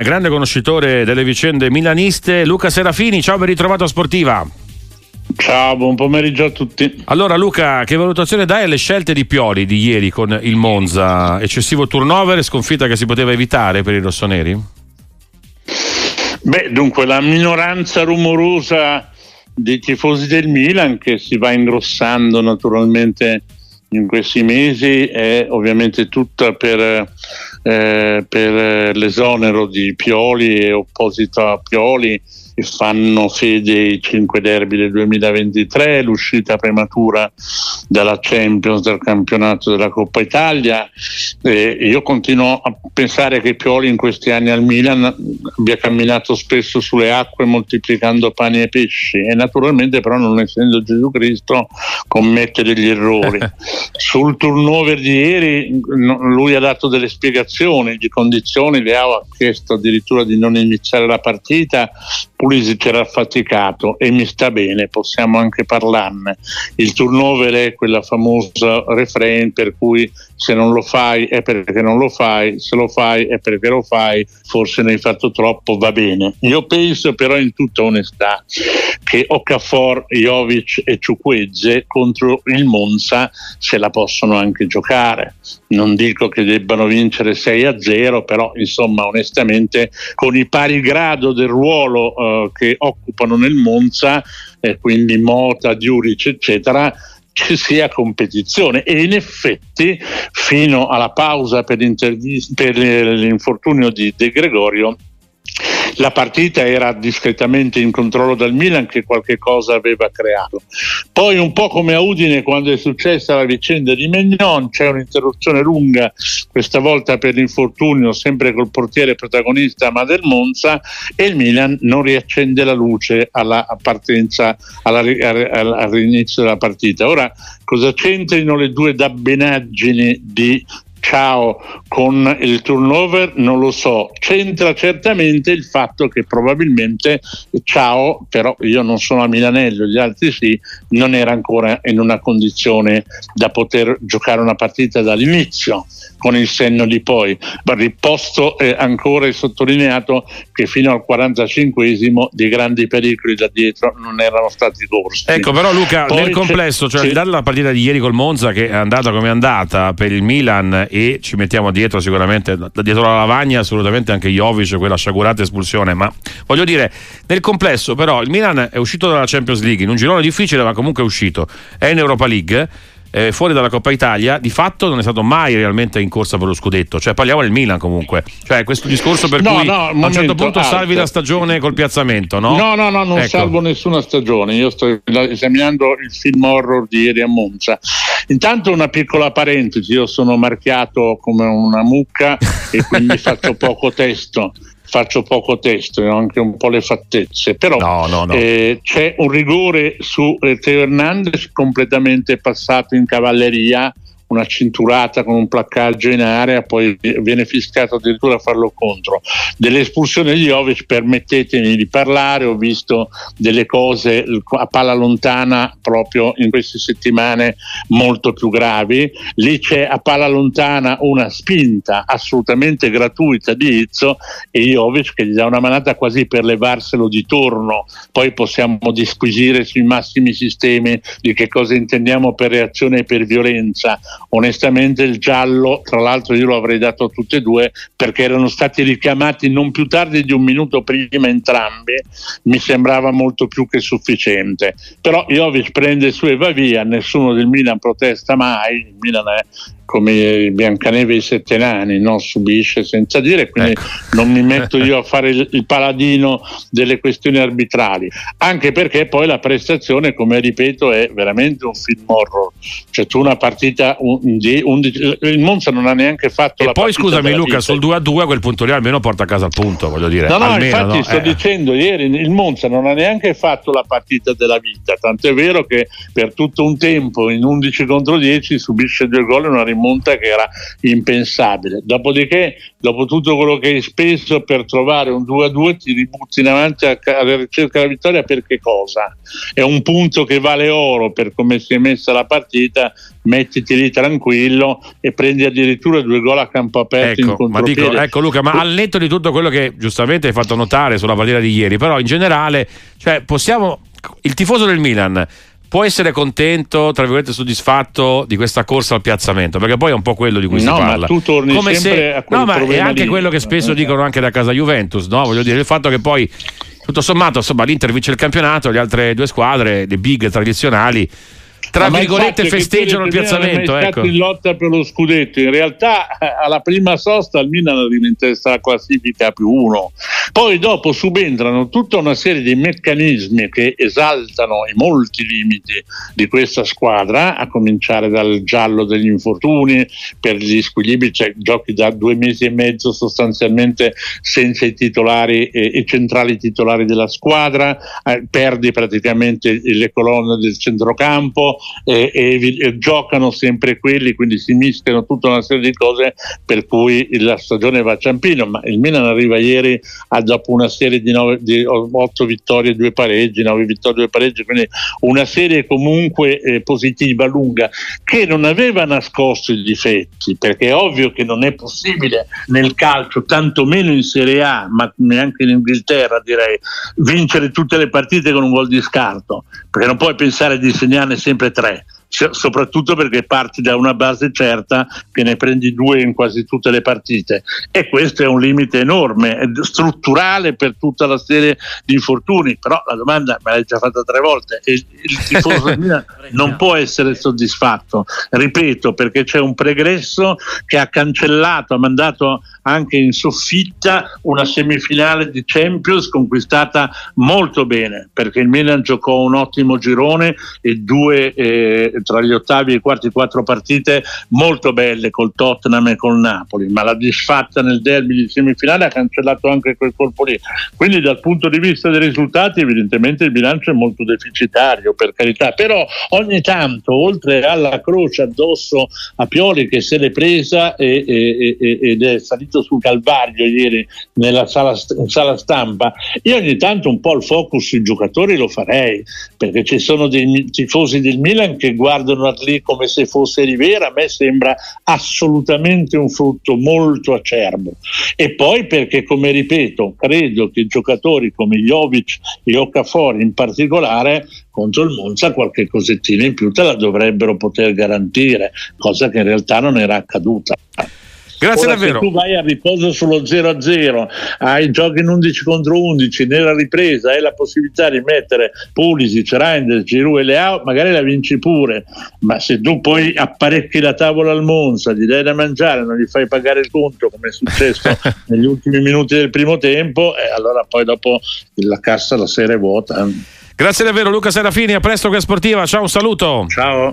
Grande conoscitore delle vicende milaniste, Luca Serafini, ciao ben ritrovato a Sportiva. Ciao, buon pomeriggio a tutti. Allora Luca, che valutazione dai alle scelte di Pioli di ieri con il Monza? Eccessivo turnover, sconfitta che si poteva evitare per i rossoneri? Beh, dunque la minoranza rumorosa dei tifosi del Milan che si va ingrossando naturalmente in questi mesi è ovviamente tutta per, eh, per l'esonero di Pioli e opposito a Pioli che fanno fede i 5 derby del 2023, l'uscita prematura dalla Champions del campionato della Coppa Italia. Eh, io continuo a pensare che Pioli in questi anni al Milan abbia camminato spesso sulle acque moltiplicando pani e pesci e naturalmente però non essendo Gesù Cristo commette degli errori. Sul turnover di ieri lui ha dato delle spiegazioni di condizioni, le ha chiesto addirittura di non iniziare la partita Pulisic era affaticato e mi sta bene, possiamo anche parlarne. Il turnover è quella famosa refrain per cui se non lo fai è perché non lo fai, se lo fai è perché lo fai, forse ne hai fatto troppo, va bene. Io penso però in tutta onestà che Okafor, Jovic e Ciuquezze contro il Monza se la possono anche giocare. Non dico che debbano vincere 6 a 0, però insomma onestamente con i pari grado del ruolo eh, che occupano nel Monza, eh, quindi Mota, Diuric, eccetera, ci sia competizione e in effetti fino alla pausa per, per l'infortunio di De Gregorio la partita era discretamente in controllo dal Milan che qualche cosa aveva creato. Poi un po' come a Udine quando è successa la vicenda di Megnon, c'è un'interruzione lunga, questa volta per l'infortunio, sempre col portiere protagonista ma del Monza e il Milan non riaccende la luce alla partenza, alla, all'inizio della partita. Ora cosa c'entrino le due dabbenaggini di Ciao con il turnover non lo so, c'entra certamente il fatto che probabilmente Ciao, però io non sono a Milanello, gli altri sì, non era ancora in una condizione da poter giocare una partita dall'inizio con il senno di poi. Va riposto eh, ancora e sottolineato che fino al 45esimo dei grandi pericoli da dietro non erano stati corsi. Ecco, però Luca, poi nel complesso, cioè, dalla partita di ieri col Monza che è andata come è andata per il Milan e ci mettiamo dietro sicuramente, dietro la lavagna assolutamente anche Jovic, quella sciagurata espulsione, ma voglio dire, nel complesso però il Milan è uscito dalla Champions League in un girone difficile ma comunque è uscito, è in Europa League eh, fuori dalla Coppa Italia, di fatto non è stato mai realmente in corsa per lo scudetto. Cioè, parliamo del Milan comunque. Cioè, questo discorso per no, cui no, a un certo punto alto. salvi la stagione col piazzamento, no? No, no, no, non ecco. salvo nessuna stagione. Io sto esaminando il film horror di ieri a Monza. Intanto una piccola parentesi, io sono marchiato come una mucca e quindi faccio poco testo faccio poco testo ho anche un po' le fattezze, però no, no, no. Eh, c'è un rigore su eh, Teo Hernandez completamente passato in cavalleria una cinturata con un placcaggio in area, poi viene fiscato addirittura a farlo contro. Dell'espulsione di Jovic permettetemi di parlare, ho visto delle cose a palla lontana proprio in queste settimane molto più gravi. Lì c'è a palla lontana una spinta assolutamente gratuita di Izzo e Jovic che gli dà una manata quasi per levarselo di torno. Poi possiamo disquisire sui massimi sistemi di che cosa intendiamo per reazione e per violenza onestamente il giallo, tra l'altro io lo avrei dato a tutte e due perché erano stati richiamati non più tardi di un minuto prima entrambi, mi sembrava molto più che sufficiente. Però Jovic prende su e va via, nessuno del Milan protesta mai, il Milan è come Biancaneve e i sette nani, no? subisce senza dire, quindi ecco. non mi metto io a fare il, il, paladino delle questioni arbitrali, anche perché poi la prestazione, come ripeto, è veramente un film horror, cioè tu una partita, un, un, il Monza non ha neanche fatto e la poi scusami Luca, sul 2 a 2 a quel punto lì almeno porta a casa il punto, voglio dire. No, no, almeno, infatti no? sto eh. dicendo, ieri il Monza non ha neanche fatto la partita della vita, tant'è vero che per tutto un tempo in 11 contro 10 subisce due gol e non ha rimonta che era impensabile. Dopodiché, dopo tutto quello che hai speso per trovare un 2-2, ti ributti in avanti alla ricerca della vittoria per che cosa? È un punto che vale oro per come si è messa la partita, mettiti lì tranquillo e prendi addirittura due gol a campo aperto ecco, in ma dico, ecco Luca, ma al netto di tutto quello che giustamente hai fatto notare sulla partita di ieri, però in generale, cioè, possiamo il tifoso del Milan può essere contento, tra virgolette soddisfatto di questa corsa al piazzamento, perché poi è un po' quello di cui no, si parla. Ma tu torni Come se, a quel no, ma è anche lì. quello che spesso dicono anche da casa Juventus, no? Voglio dire, il fatto che poi tutto sommato, insomma, l'Inter vince il campionato, le altre due squadre, le big tradizionali tra ma virgolette festeggiano il piazzamento ecco. in lotta per lo scudetto in realtà alla prima sosta il Milan arriva in testa alla classifica più uno poi dopo subentrano tutta una serie di meccanismi che esaltano i molti limiti di questa squadra a cominciare dal giallo degli infortuni per gli squilibri cioè giochi da due mesi e mezzo sostanzialmente senza i titolari e i centrali titolari della squadra eh, perdi praticamente le colonne del centrocampo e, e, e, giocano sempre quelli, quindi si mischiano tutta una serie di cose per cui la stagione va a ciampino, ma il Milan arriva ieri a dopo una serie di, nove, di otto vittorie e due pareggi, nove vittorie e due pareggi, quindi una serie comunque eh, positiva, lunga, che non aveva nascosto i difetti, perché è ovvio che non è possibile nel calcio, tantomeno in Serie A, ma neanche in Inghilterra direi, vincere tutte le partite con un gol di scarto, perché non puoi pensare di segnarne sempre tre soprattutto perché parti da una base certa che ne prendi due in quasi tutte le partite. E questo è un limite enorme, strutturale per tutta la serie di infortuni, però la domanda me l'hai già fatta tre volte e il tifoso non può essere soddisfatto, ripeto, perché c'è un pregresso che ha cancellato, ha mandato anche in soffitta una semifinale di Champions conquistata molto bene, perché il Milan giocò un ottimo girone e due eh, tra gli ottavi e i quarti quattro partite molto belle col Tottenham e col Napoli, ma la disfatta nel derby di semifinale ha cancellato anche quel colpo lì. Quindi dal punto di vista dei risultati evidentemente il bilancio è molto deficitario, per carità, però ogni tanto oltre alla croce addosso a Pioli che se l'è presa e, e, e, ed è salito sul Calvario ieri nella sala, sala stampa, io ogni tanto un po' il focus sui giocatori lo farei, perché ci sono dei tifosi del Milan che guardano guardano lì come se fosse Rivera, a me sembra assolutamente un frutto molto acerbo. E poi perché, come ripeto, credo che giocatori come Jovic e Okafor in particolare contro il Monza qualche cosettina in più te la dovrebbero poter garantire, cosa che in realtà non era accaduta. Grazie Ora, davvero. Se tu vai a riposo sullo 0-0, hai giochi in 11 contro 11, nella ripresa hai la possibilità di mettere Pulisic, Reinders, Giroud e Leao, magari la vinci pure, ma se tu poi apparecchi la tavola al Monza, gli dai da mangiare, non gli fai pagare il conto come è successo negli ultimi minuti del primo tempo, eh, allora poi dopo la cassa la sera è vuota. Grazie davvero Luca Serafini, a presto che sportiva, ciao un saluto. Ciao.